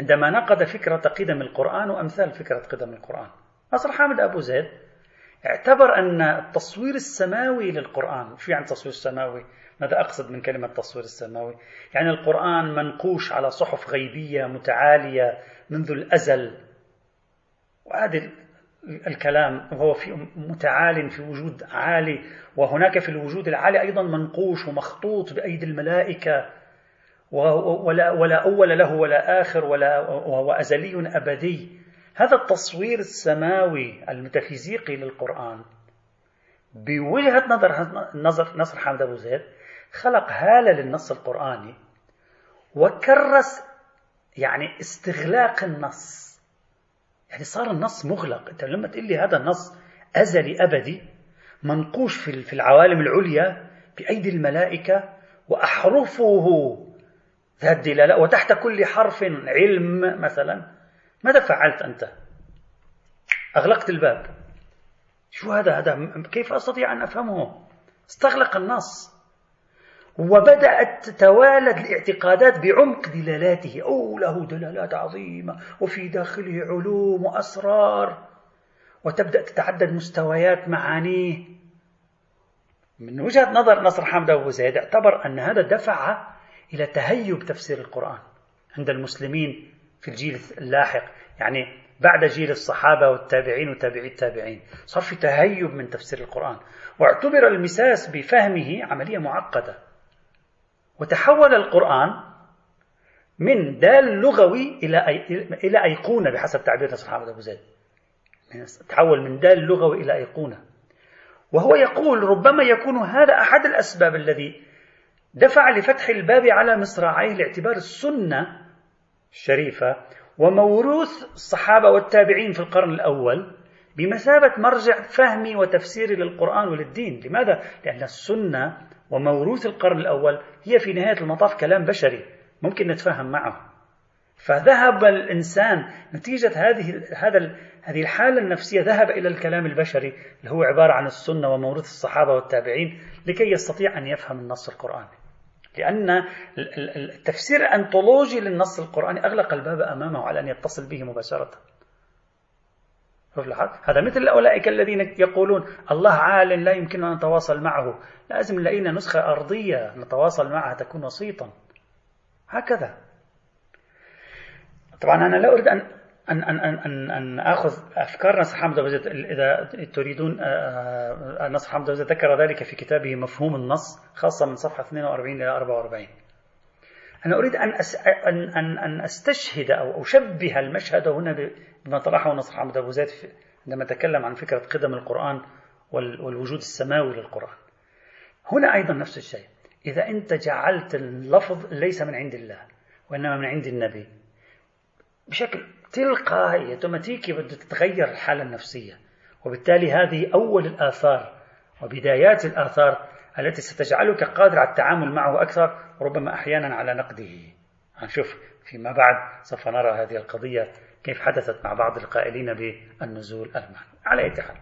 [SPEAKER 1] عندما نقد فكرة قدم القرآن وأمثال فكرة قدم القرآن. ناصر حامد أبو زيد اعتبر أن التصوير السماوي للقرآن شو يعني التصوير السماوي؟ ماذا أقصد من كلمة التصوير السماوي؟ يعني القرآن منقوش على صحف غيبية متعالية منذ الأزل وهذا الكلام وهو في متعال في وجود عالي وهناك في الوجود العالي أيضا منقوش ومخطوط بأيدي الملائكة ولا, ولا أول له ولا آخر ولا وهو أزلي أبدي هذا التصوير السماوي الميتافيزيقي للقرآن بوجهة نظر نظر نصر حامد أبو زيد خلق هالة للنص القرآني وكرس يعني استغلاق النص. يعني صار النص مغلق. أنت لما تقول لي هذا النص أزلي أبدي منقوش في العوالم العليا بأيدي الملائكة وأحرفه ذات دلالة وتحت كل حرف علم مثلا. ماذا فعلت أنت؟ أغلقت الباب. شو هذا؟ هذا كيف أستطيع أن أفهمه؟ استغلق النص. وبدأت تتوالد الاعتقادات بعمق دلالاته أو له دلالات عظيمة. وفي داخله علوم وأسرار. وتبدأ تتعدد مستويات معانيه. من وجهة نظر نصر حمد أبو زيد اعتبر أن هذا دفع إلى تهيب تفسير القرآن عند المسلمين في الجيل اللاحق يعني بعد جيل الصحابة والتابعين وتابعي التابعين. صار في تهيب من تفسير القرآن. واعتبر المساس بفهمه عملية معقدة. وتحول القرآن من دال لغوي إلى إلى أيقونة بحسب تعبير نصر حامد أبو زيد. تحول من دال لغوي إلى أيقونة. وهو يقول ربما يكون هذا أحد الأسباب الذي دفع لفتح الباب على مصراعيه لاعتبار السنة الشريفة وموروث الصحابة والتابعين في القرن الأول بمثابة مرجع فهمي وتفسيري للقرآن وللدين. لماذا؟ لأن السنة وموروث القرن الأول هي في نهاية المطاف كلام بشري ممكن نتفاهم معه. فذهب الإنسان نتيجة هذه هذا هذه الحالة النفسية ذهب إلى الكلام البشري اللي هو عبارة عن السنة وموروث الصحابة والتابعين لكي يستطيع أن يفهم النص القرآني. لأن التفسير الأنطولوجي للنص القرآني أغلق الباب أمامه على أن يتصل به مباشرة. هذا مثل أولئك الذين يقولون الله عال لا يمكننا أن نتواصل معه. لازم نلاقينا نسخة أرضية نتواصل معها تكون وسيطا. هكذا. طبعا أنا لا أريد أن أن أن أن, أن آخذ أفكار نصر حمد وزيد إذا تريدون آه، آه، نصر حمد وزيد ذكر ذلك في كتابه مفهوم النص خاصة من صفحة 42 إلى 44 أنا أريد أن أن أن أن أستشهد أو أشبه المشهد هنا بما طرحه نصر حمد أبو زيد عندما تكلم عن فكرة قدم القرآن والوجود السماوي للقرآن. هنا أيضا نفس الشيء. إذا أنت جعلت اللفظ ليس من عند الله وإنما من عند النبي. بشكل تلقائي أوتوماتيكي بده تتغير الحالة النفسية. وبالتالي هذه أول الآثار وبدايات الآثار التي ستجعلك قادر على التعامل معه أكثر ربما أحيانا على نقده. هنشوف فيما بعد سوف نرى هذه القضية كيف حدثت مع بعض القائلين بالنزول المعنى على أي حال.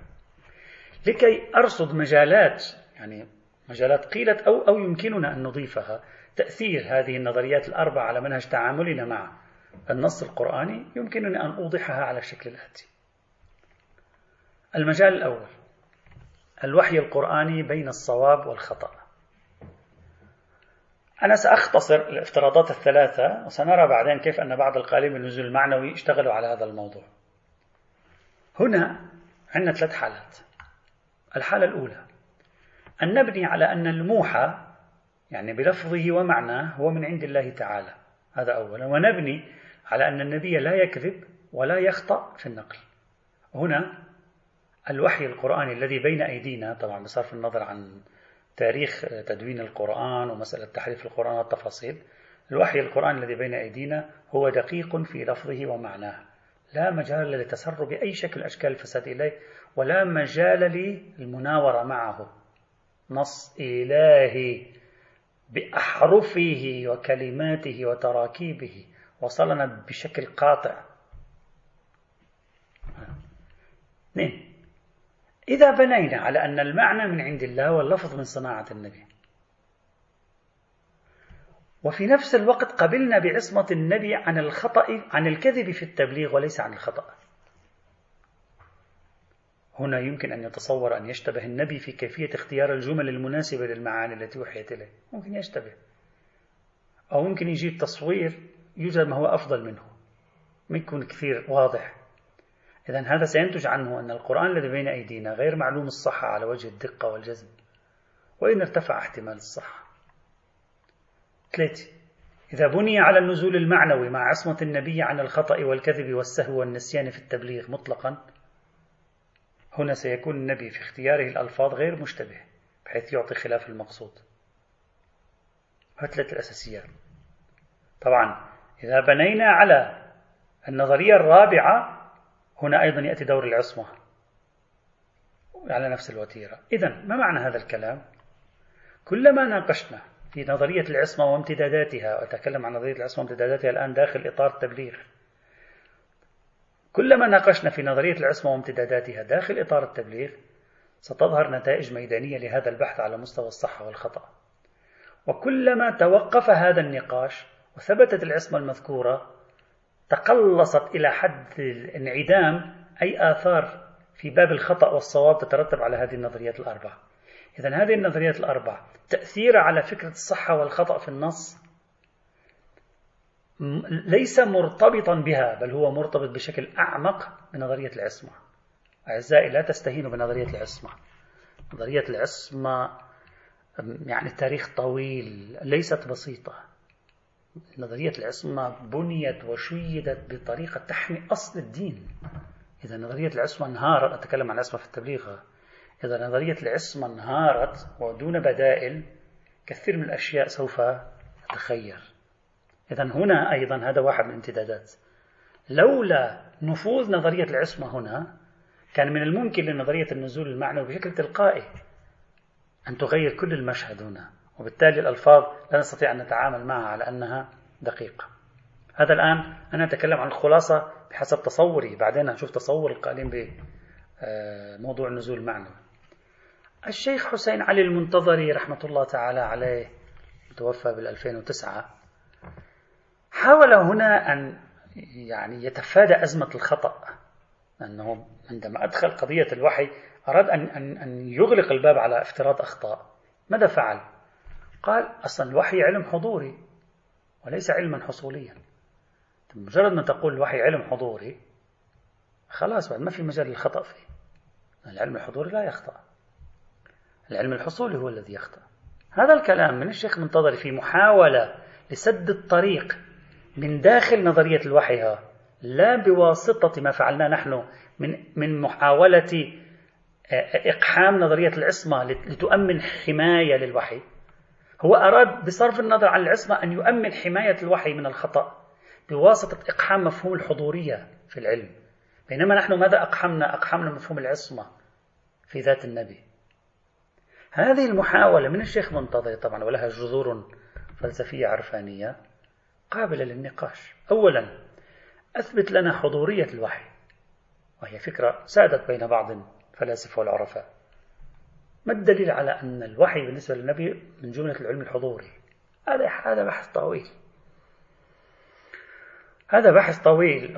[SPEAKER 1] لكي أرصد مجالات يعني مجالات قيلت أو أو يمكننا أن نضيفها تأثير هذه النظريات الأربع على منهج تعاملنا مع النص القرآني يمكنني أن أوضحها على الشكل الآتي. المجال الأول الوحي القرآني بين الصواب والخطأ. أنا سأختصر الافتراضات الثلاثة وسنرى بعدين كيف أن بعض القائلين بالنزول المعنوي اشتغلوا على هذا الموضوع. هنا عندنا ثلاث حالات. الحالة الأولى أن نبني على أن الموحى يعني بلفظه ومعناه هو من عند الله تعالى هذا أولا ونبني على أن النبي لا يكذب ولا يخطأ في النقل. هنا الوحي القرآني الذي بين أيدينا طبعا بصرف النظر عن تاريخ تدوين القرآن ومسألة تحريف القرآن والتفاصيل الوحي القرآني الذي بين أيدينا هو دقيق في لفظه ومعناه. لا مجال للتسرب بأي شكل أشكال الفساد إليه ولا مجال للمناورة معه. نص إلهي بأحرفه وكلماته وتراكيبه. وصلنا بشكل قاطع. اثنين إذا بنينا على أن المعنى من عند الله واللفظ من صناعة النبي. وفي نفس الوقت قبلنا بعصمة النبي عن الخطأ عن الكذب في التبليغ وليس عن الخطأ. هنا يمكن أن يتصور أن يشتبه النبي في كيفية اختيار الجمل المناسبة للمعاني التي وحيت إليه. ممكن يشتبه. أو ممكن يجيب تصوير يوجد ما هو أفضل منه ما يكون كثير واضح. إذا هذا سينتج عنه أن القرآن الذي بين أيدينا غير معلوم الصحة على وجه الدقة والجزم وإن ارتفع احتمال الصحة. ثلاثة إذا بني على النزول المعنوي مع عصمة النبي عن الخطأ والكذب والسهو والنسيان في التبليغ مطلقا هنا سيكون النبي في اختياره الألفاظ غير مشتبه بحيث يعطي خلاف المقصود. هتلة الأساسيات. طبعا إذا بنينا على النظرية الرابعة هنا أيضا يأتي دور العصمة على نفس الوتيرة. إذا ما معنى هذا الكلام؟ كلما ناقشنا في نظرية العصمة وامتداداتها وأتكلم عن نظرية العصمة وامتداداتها الآن داخل إطار التبليغ. كلما ناقشنا في نظرية العصمة وامتداداتها داخل إطار التبليغ ستظهر نتائج ميدانية لهذا البحث على مستوى الصحة والخطأ. وكلما توقف هذا النقاش وثبتت العصمة المذكورة تقلصت إلى حد الانعدام أي آثار في باب الخطأ والصواب تترتب على هذه النظريات الأربع إذا هذه النظريات الأربع تأثيرها على فكرة الصحة والخطأ في النص ليس مرتبطا بها بل هو مرتبط بشكل أعمق بنظرية العصمة. أعزائي لا تستهينوا بنظرية العصمة. نظرية العصمة يعني تاريخ طويل ليست بسيطة. نظرية العصمة بنيت وشيدت بطريقة تحمي أصل الدين. إذا نظرية العصمة انهارت أتكلم عن العصمة في التبليغ. إذا نظرية العصمة انهارت ودون بدائل كثير من الأشياء سوف تتخير. إذا هنا أيضا هذا واحد من الامتدادات. لولا نفوذ نظرية العصمة هنا كان من الممكن لنظرية النزول المعنوي بشكل تلقائي أن تغير كل المشهد هنا. وبالتالي الألفاظ لا نستطيع أن نتعامل معها على أنها دقيقة. هذا الآن أنا أتكلم عن الخلاصة بحسب تصوري بعدين نشوف تصور القائلين بموضوع النزول المعنوي الشيخ حسين علي المنتظري رحمة الله تعالى عليه توفى بال 2009 حاول هنا أن يعني يتفادى أزمة الخطأ. لأنه عندما أدخل قضية الوحي أراد أن, أن يغلق الباب على افتراض أخطاء. ماذا فعل؟ قال أصلا الوحي علم حضوري وليس علما حصوليا. مجرد ما تقول الوحي علم حضوري خلاص بعد ما في مجال للخطأ فيه. العلم الحضوري لا يخطأ. العلم الحصولي هو الذي يخطأ. هذا الكلام من الشيخ منتظر في محاولة لسد الطريق من داخل نظرية الوحي لا بواسطة ما فعلناه نحن من من محاولة آه، إقحام نظرية العصمة لتؤمن حماية للوحي. هو أراد بصرف النظر عن العصمة أن يؤمن حماية الوحي من الخطأ بواسطة إقحام مفهوم الحضورية في العلم. بينما نحن ماذا أقحمنا؟ أقحمنا مفهوم العصمة في ذات النبي. هذه المحاولة من الشيخ منتظر طبعا ولها جذور فلسفية عرفانية قابلة للنقاش. أولا أثبت لنا حضورية الوحي وهي فكرة سادت بين بعض الفلاسفة والعرفاء. ما الدليل على أن الوحي بالنسبة للنبي من جملة العلم الحضوري؟ هذا هذا بحث طويل. هذا بحث طويل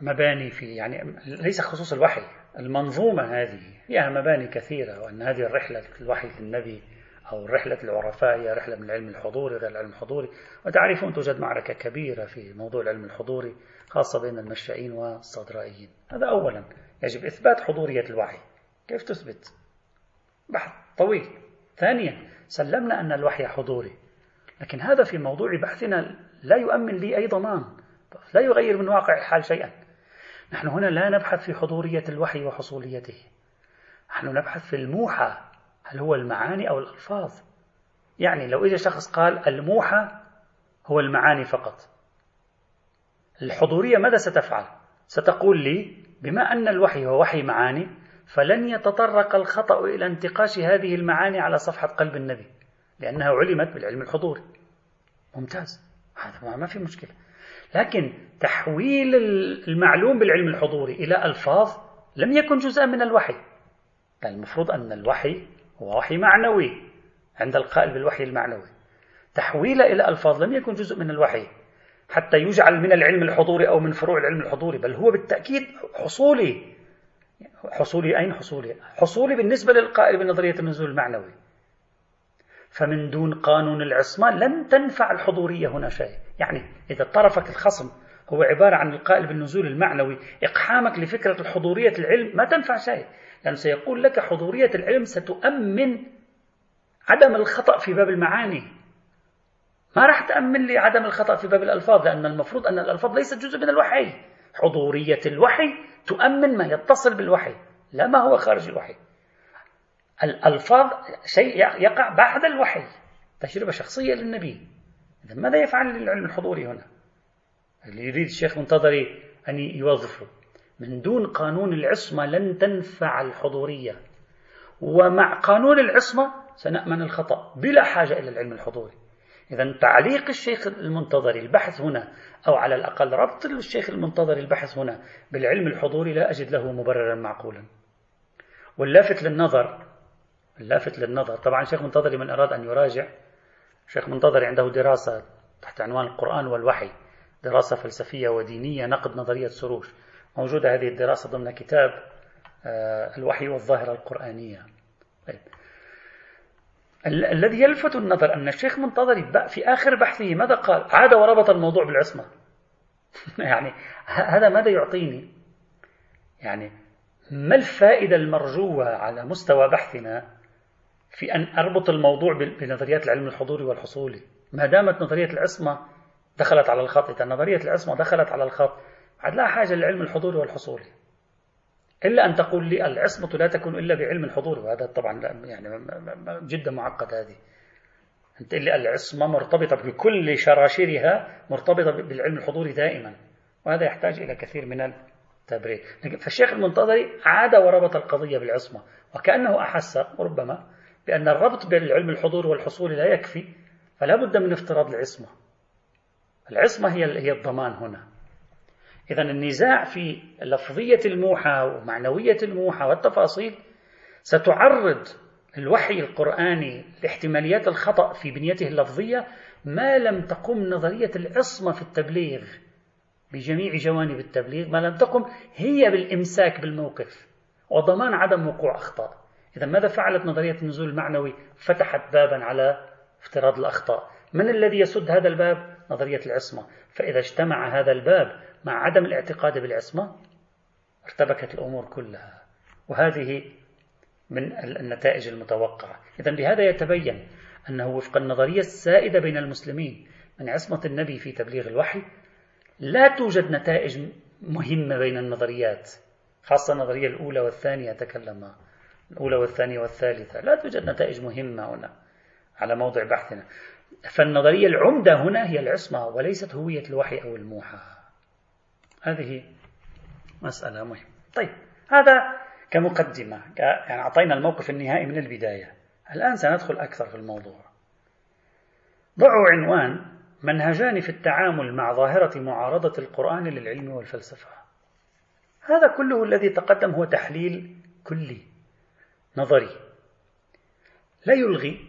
[SPEAKER 1] مباني في يعني ليس خصوص الوحي المنظومة هذه فيها مباني كثيرة وأن هذه الرحلة الوحي للنبي أو رحلة العرفاء هي رحلة من العلم الحضوري غير العلم الحضوري. وتعرفون توجد معركة كبيرة في موضوع العلم الحضوري خاصة بين المشائين والصدرائيين. هذا أولا. يجب إثبات حضورية الوحي. كيف تثبت؟ بحث طويل. ثانيا سلمنا أن الوحي حضوري. لكن هذا في موضوع بحثنا لا يؤمن لي أي ضمان لا يغير من واقع الحال شيئا. نحن هنا لا نبحث في حضورية الوحي وحصوليته. نحن نبحث في الموحى هل هو المعاني أو الألفاظ؟ يعني لو إجا شخص قال الموحى هو المعاني فقط. الحضورية ماذا ستفعل؟ ستقول لي بما أن الوحي هو وحي معاني فلن يتطرق الخطأ إلى انتقاش هذه المعاني على صفحة قلب النبي لأنها علمت بالعلم الحضوري ممتاز. هذا ما في مشكلة. لكن تحويل المعلوم بالعلم الحضوري إلى ألفاظ لم يكن جزءا من الوحي. المفروض أن الوحي هو وحي معنوي عند القائل بالوحي المعنوي. تحويله إلى ألفاظ لم يكن جزء من الوحي حتى يجعل من العلم الحضوري أو من فروع العلم الحضوري بل هو بالتأكيد حصولي حصولي أين حصولي؟ حصولي بالنسبة للقائل بنظرية النزول المعنوي. فمن دون قانون العصمة لن تنفع الحضورية هنا شيء. يعني إذا طرفك الخصم هو عبارة عن القائل بالنزول المعنوي إقحامك لفكرة الحضورية العلم ما تنفع شيء. لأنه سيقول لك حضورية العلم ستؤمن عدم الخطأ في باب المعاني. ما راح تأمن لي عدم الخطأ في باب الألفاظ لأن المفروض أن الألفاظ ليست جزء من الوحي. حضورية الوحي تؤمن ما يتصل بالوحي لا ما هو خارج الوحي. الألفاظ شيء يقع بعد الوحي تجربة شخصية للنبي. إذا ماذا يفعل للعلم الحضوري هنا؟ اللي يريد الشيخ منتظري أن يوظفه. من دون قانون العصمة لن تنفع الحضورية. ومع قانون العصمة سنأمن الخطأ بلا حاجة إلى العلم الحضوري. إذا تعليق الشيخ المنتظري البحث هنا أو على الأقل ربط الشيخ المنتظري البحث هنا بالعلم الحضوري لا أجد له مبررا معقولا. واللافت للنظر اللافت للنظر. طبعا الشيخ منتظري من أراد أن يراجع. الشيخ منتظري عنده دراسة تحت عنوان القرآن والوحي دراسة فلسفية ودينية نقد نظرية سروش. موجودة هذه الدراسة ضمن كتاب آه، الوحي والظاهرة القرآنية. طيب. ال الذي يلفت النظر أن الشيخ منتظري في آخر بحثه ماذا قال؟ عاد وربط الموضوع بالعصمة. يعني هذا ماذا يعطيني؟ يعني ما الفائدة المرجوة على مستوى بحثنا في أن أربط الموضوع بنظريات العلم الحضوري والحصولي؟ ما دامت نظرية العصمة دخلت على الخط إذا نظرية العصمة دخلت على الخط عاد لا حاجة للعلم الحضوري والحصولي. إلا أن تقول لي العصمة لا تكون إلا بعلم الحضور وهذا طبعا يعني جدا معقد هذه. أنت لي العصمة مرتبطة بكل شراشرها مرتبطة بالعلم الحضوري دائما وهذا يحتاج إلى كثير من التبرير. فالشيخ المنتظري عاد وربط القضية بالعصمة وكأنه أحس ربما بأن الربط بين العلم الحضور والحصول لا يكفي فلا بد من افتراض العصمة. العصمة هي هي الضمان هنا. إذا النزاع في لفظية الموحى ومعنوية الموحى والتفاصيل ستعرض الوحي القرآني لاحتماليات الخطأ في بنيته اللفظية ما لم تقم نظرية العصمة في التبليغ بجميع جوانب التبليغ ما لم تقم هي بالإمساك بالموقف وضمان عدم وقوع أخطاء. إذا ماذا فعلت نظرية النزول المعنوي؟ فتحت بابا على افتراض الأخطاء. من الذي يسد هذا الباب؟ نظرية العصمة. فإذا اجتمع هذا الباب مع عدم الاعتقاد بالعصمة ارتبكت الأمور كلها. وهذه من النتائج المتوقعة. إذا بهذا يتبين أنه وفق النظرية السائدة بين المسلمين من عصمة النبي في تبليغ الوحي لا توجد نتائج مهمة بين النظريات خاصة النظرية الأولى والثانية تكلم الأولى والثانية والثالثة. لا توجد نتائج مهمة هنا على موضع بحثنا. فالنظرية العمدة هنا هي العصمة وليست هوية الوحي أو الموحى. هذه مسألة مهمة. طيب هذا كمقدمة. يعني أعطينا الموقف النهائي من البداية. الآن سندخل أكثر في الموضوع. ضعوا عنوان منهجان في التعامل مع ظاهرة معارضة القرآن للعلم والفلسفة. هذا كله الذي تقدم هو تحليل كلي نظري. لا يلغي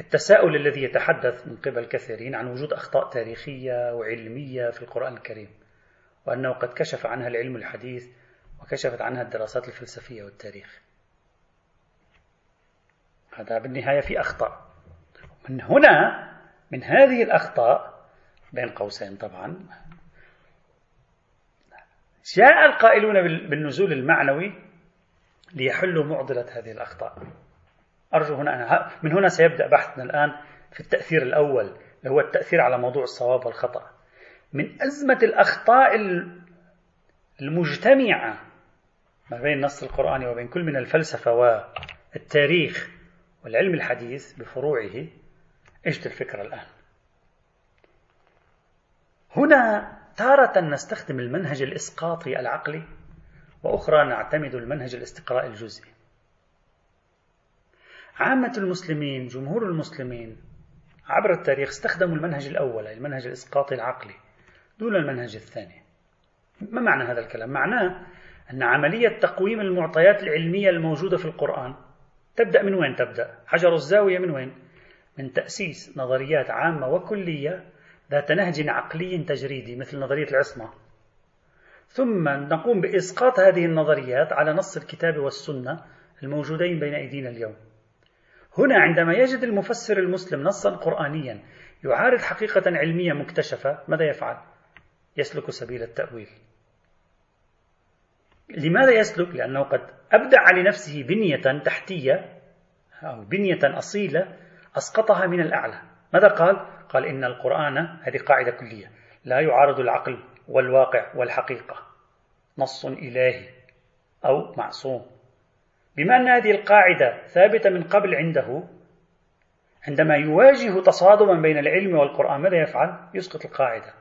[SPEAKER 1] التساؤل الذي يتحدث من قبل كثيرين عن وجود أخطاء تاريخية وعلمية في القرآن الكريم. وأنه قد كشف عنها العلم الحديث وكشفت عنها الدراسات الفلسفية والتاريخ. هذا بالنهاية في أخطاء. من هنا من هذه الأخطاء بين قوسين طبعا جاء القائلون بالنزول المعنوي ليحلوا معضلة هذه الأخطاء. أرجو هنا أنا من هنا سيبدأ بحثنا الآن في التأثير الأول اللي هو التأثير على موضوع الصواب والخطأ. من أزمة الأخطاء المجتمعة ما بين النص القرآني وبين كل من الفلسفة والتاريخ والعلم الحديث بفروعه إيش الفكرة الآن؟ هنا تارة نستخدم المنهج الإسقاطي العقلي وأخرى نعتمد المنهج الاستقراء الجزئي. عامة المسلمين جمهور المسلمين عبر التاريخ استخدموا المنهج الأول المنهج الإسقاطي العقلي. دون المنهج الثاني ما معنى هذا الكلام؟ معناه أن عملية تقويم المعطيات العلمية الموجودة في القرآن تبدأ من وين تبدأ؟ حجر الزاوية من وين؟ من تأسيس نظريات عامة وكلية ذات نهج عقلي تجريدي مثل نظرية العصمة ثم نقوم بإسقاط هذه النظريات على نص الكتاب والسنة الموجودين بين أيدينا اليوم هنا عندما يجد المفسر المسلم نصا قرآنيا يعارض حقيقة علمية مكتشفة ماذا يفعل؟ يسلك سبيل التأويل لماذا يسلك؟ لأنه قد أبدع لنفسه بنية تحتية أو بنية أصيلة أسقطها من الأعلى ماذا قال؟ قال إن القرآن هذه قاعدة كلية لا يعارض العقل والواقع والحقيقة نص إلهي أو معصوم بما أن هذه القاعدة ثابتة من قبل عنده عندما يواجه تصادما بين العلم والقرآن ماذا يفعل؟ يسقط القاعدة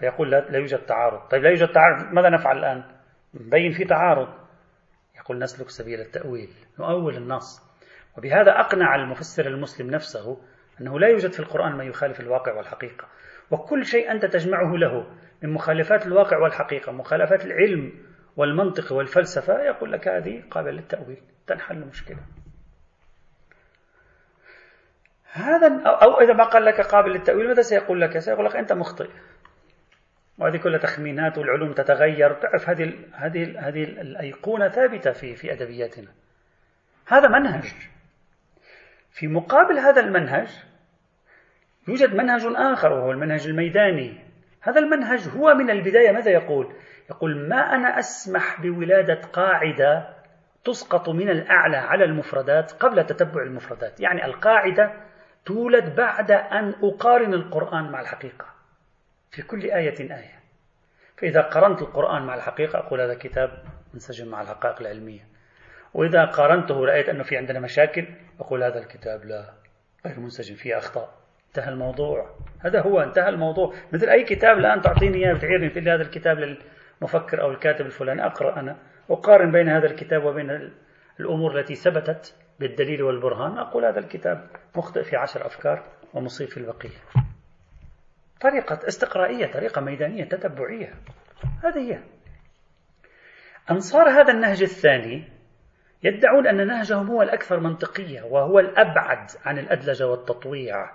[SPEAKER 1] فيقول لا, يوجد تعارض. طيب لا يوجد تعارض ماذا نفعل الآن؟ نبين في تعارض. يقول نسلك سبيل التأويل نؤول النص. وبهذا أقنع المفسر المسلم نفسه أنه لا يوجد في القرآن ما يخالف الواقع والحقيقة. وكل شيء أنت تجمعه له من مخالفات الواقع والحقيقة مخالفات العلم والمنطق والفلسفة يقول لك هذه قابلة للتأويل تنحل المشكلة. هذا أو إذا ما قال لك قابل للتأويل ماذا سيقول لك؟ سيقول لك أنت مخطئ. وهذه كلها تخمينات والعلوم تتغير. تعرف هذه هذه هذه الأيقونة ثابتة في في أدبياتنا. هذا منهج. في مقابل هذا المنهج يوجد منهج آخر وهو المنهج الميداني. هذا المنهج هو من البداية. ماذا يقول؟ يقول ما أنا أسمح بولادة قاعدة تسقط من الأعلى على المفردات قبل تتبع المفردات. يعني القاعدة تولد بعد أن أقارن القرآن مع الحقيقة. في كل آية آية. فإذا قرنت القرآن مع الحقيقة أقول هذا كتاب منسجم مع الحقائق العلمية. وإذا قارنته رأيت أنه في عندنا مشاكل أقول هذا الكتاب لا غير منسجم فيه أخطاء. انتهى الموضوع. هذا هو انتهى الموضوع. مثل أي كتاب الآن تعطيني إياه بتعيرني في هذا الكتاب للمفكر أو الكاتب الفلاني. أقرأ أنا. أقارن بين هذا الكتاب وبين الأمور التي ثبتت بالدليل والبرهان. أقول هذا الكتاب مخطئ في عشر أفكار ومصيب في البقية. طريقة استقرائية طريقة ميدانية تتبعية. هذه هي. أنصار هذا النهج الثاني يدعون أن نهجهم هو الأكثر منطقية وهو الأبعد عن الأدلجة والتطويع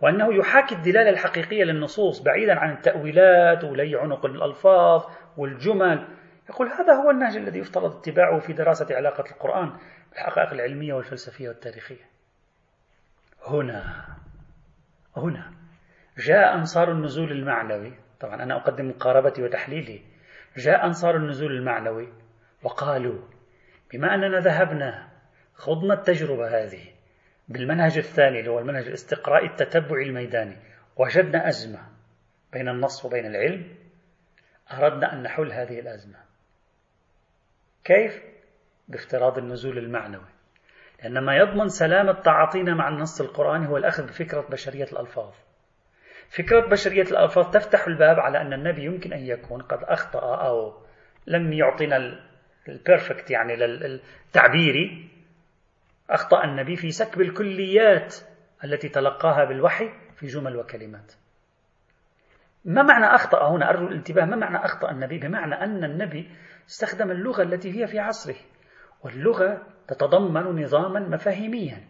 [SPEAKER 1] وأنه يحاكي الدلالة الحقيقية للنصوص بعيدا عن التأويلات ولي عنق الألفاظ والجمل. يقول هذا هو النهج الذي يفترض اتباعه في دراسة علاقة القرآن بالحقائق العلمية والفلسفية والتاريخية. هنا. هنا. جاء أنصار النزول المعنوي. طبعا أنا أقدم مقاربتي وتحليلي. جاء أنصار النزول المعنوي وقالوا بما أننا ذهبنا خضنا التجربة هذه بالمنهج الثاني اللي هو المنهج الاستقرائي التتبعي الميداني وجدنا أزمة بين النص وبين العلم. أردنا أن نحل هذه الأزمة. كيف؟ بافتراض النزول المعنوي. لأن ما يضمن سلامة تعاطينا مع النص القرآني هو الأخذ بفكرة بشرية الألفاظ. فكرة بشرية الألفاظ تفتح الباب على أن النبي يمكن أن يكون قد أخطأ أو لم يعطينا البيرفكت يعني للتعبيري أخطأ النبي في سكب الكليات التي تلقاها بالوحي في جمل وكلمات. ما معنى أخطأ هنا؟ أرجو الانتباه. ما معنى أخطأ النبي؟ بمعنى أن النبي استخدم اللغة التي هي في عصره. واللغة تتضمن نظاما مفاهيميا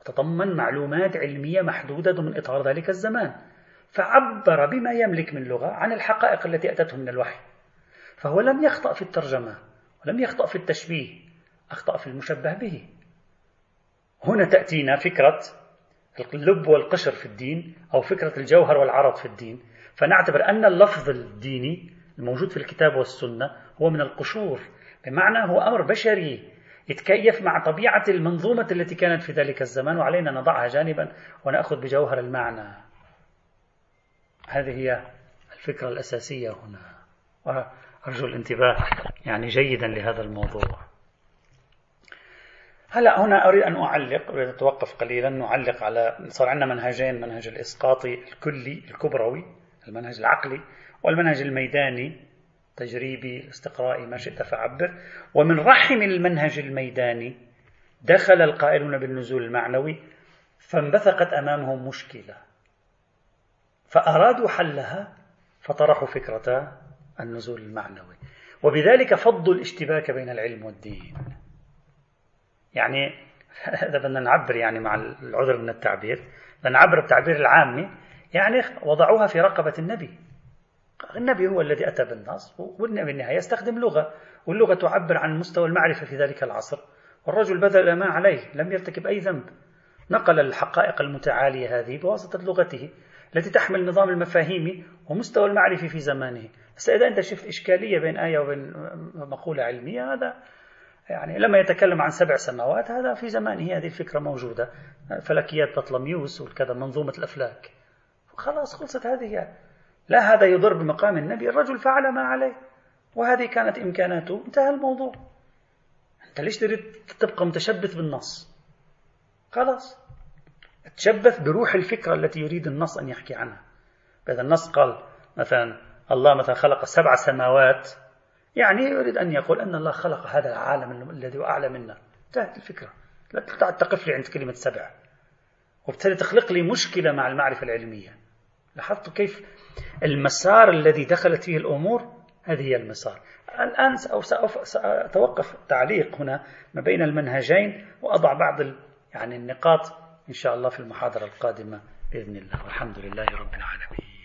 [SPEAKER 1] وتتضمن معلومات علمية محدودة ضمن إطار ذلك الزمان. فعبر بما يملك من لغة عن الحقائق التي أتته من الوحي. فهو لم يخطأ في الترجمة ولم يخطأ في التشبيه أخطأ في المشبه به. هنا تأتينا فكرة اللب والقشر في الدين أو فكرة الجوهر والعرض في الدين. فنعتبر أن اللفظ الديني الموجود في الكتاب والسنة هو من القشور. بمعنى هو أمر بشري يتكيف مع طبيعة المنظومة التي كانت في ذلك الزمان وعلينا نضعها جانبا ونأخذ بجوهر المعنى. هذه هي الفكرة الأساسية هنا وأرجو الانتباه يعني جيدا لهذا الموضوع. هلا هنا أريد أن أعلق أريد أتوقف قليلا نعلق على صار عندنا منهجين منهج الإسقاطي الكلي الكبروي المنهج العقلي والمنهج الميداني تجريبي استقرائي ما شئت فعبر ومن رحم المنهج الميداني دخل القائلون بالنزول المعنوي فانبثقت أمامهم مشكلة. فأرادوا حلها فطرحوا فكرة النزول المعنوي. وبذلك فضوا الاشتباك بين العلم والدين. يعني اذا بدنا نعبر يعني مع العذر من التعبير. بدنا نعبر بالتعبير العامي يعني وضعوها في رقبة النبي. النبي هو الذي أتى بالنص والنبي النهاية يستخدم لغة. واللغة تعبر عن مستوى المعرفة في ذلك العصر. والرجل بذل ما عليه لم يرتكب أي ذنب. نقل الحقائق المتعالية هذه بواسطة لغته. التي تحمل نظام المفاهيم ومستوى المعرفة في زمانه. بس إذا أنت شفت إشكالية بين آية وبين مقولة علمية هذا يعني لما يتكلم عن سبع سماوات هذا في زمانه هذه الفكرة موجودة. فلكيات بطلميوس وكذا منظومة الأفلاك. خلاص خلصت هذه. لا هذا يضر بمقام النبي الرجل فعل ما عليه. وهذه كانت إمكاناته. انتهى الموضوع. أنت ليش تريد تبقى متشبث بالنص؟ خلاص. تشبث بروح الفكرة التي يريد النص أن يحكي عنها. إذا النص قال مثلا الله مثلا خلق سبع سماوات يعني يريد أن يقول أن الله خلق هذا العالم الذي هو أعلى منا. انتهت الفكرة. لا تقف لي عند كلمة سبع. وبالتالي تخلق لي مشكلة مع المعرفة العلمية. لاحظت كيف المسار الذي دخلت فيه الأمور؟ هذه هي المسار. الآن سأتوقف تعليق هنا ما بين المنهجين وأضع بعض يعني النقاط إن شاء الله في المحاضرة القادمة بإذن الله. والحمد لله رب العالمين.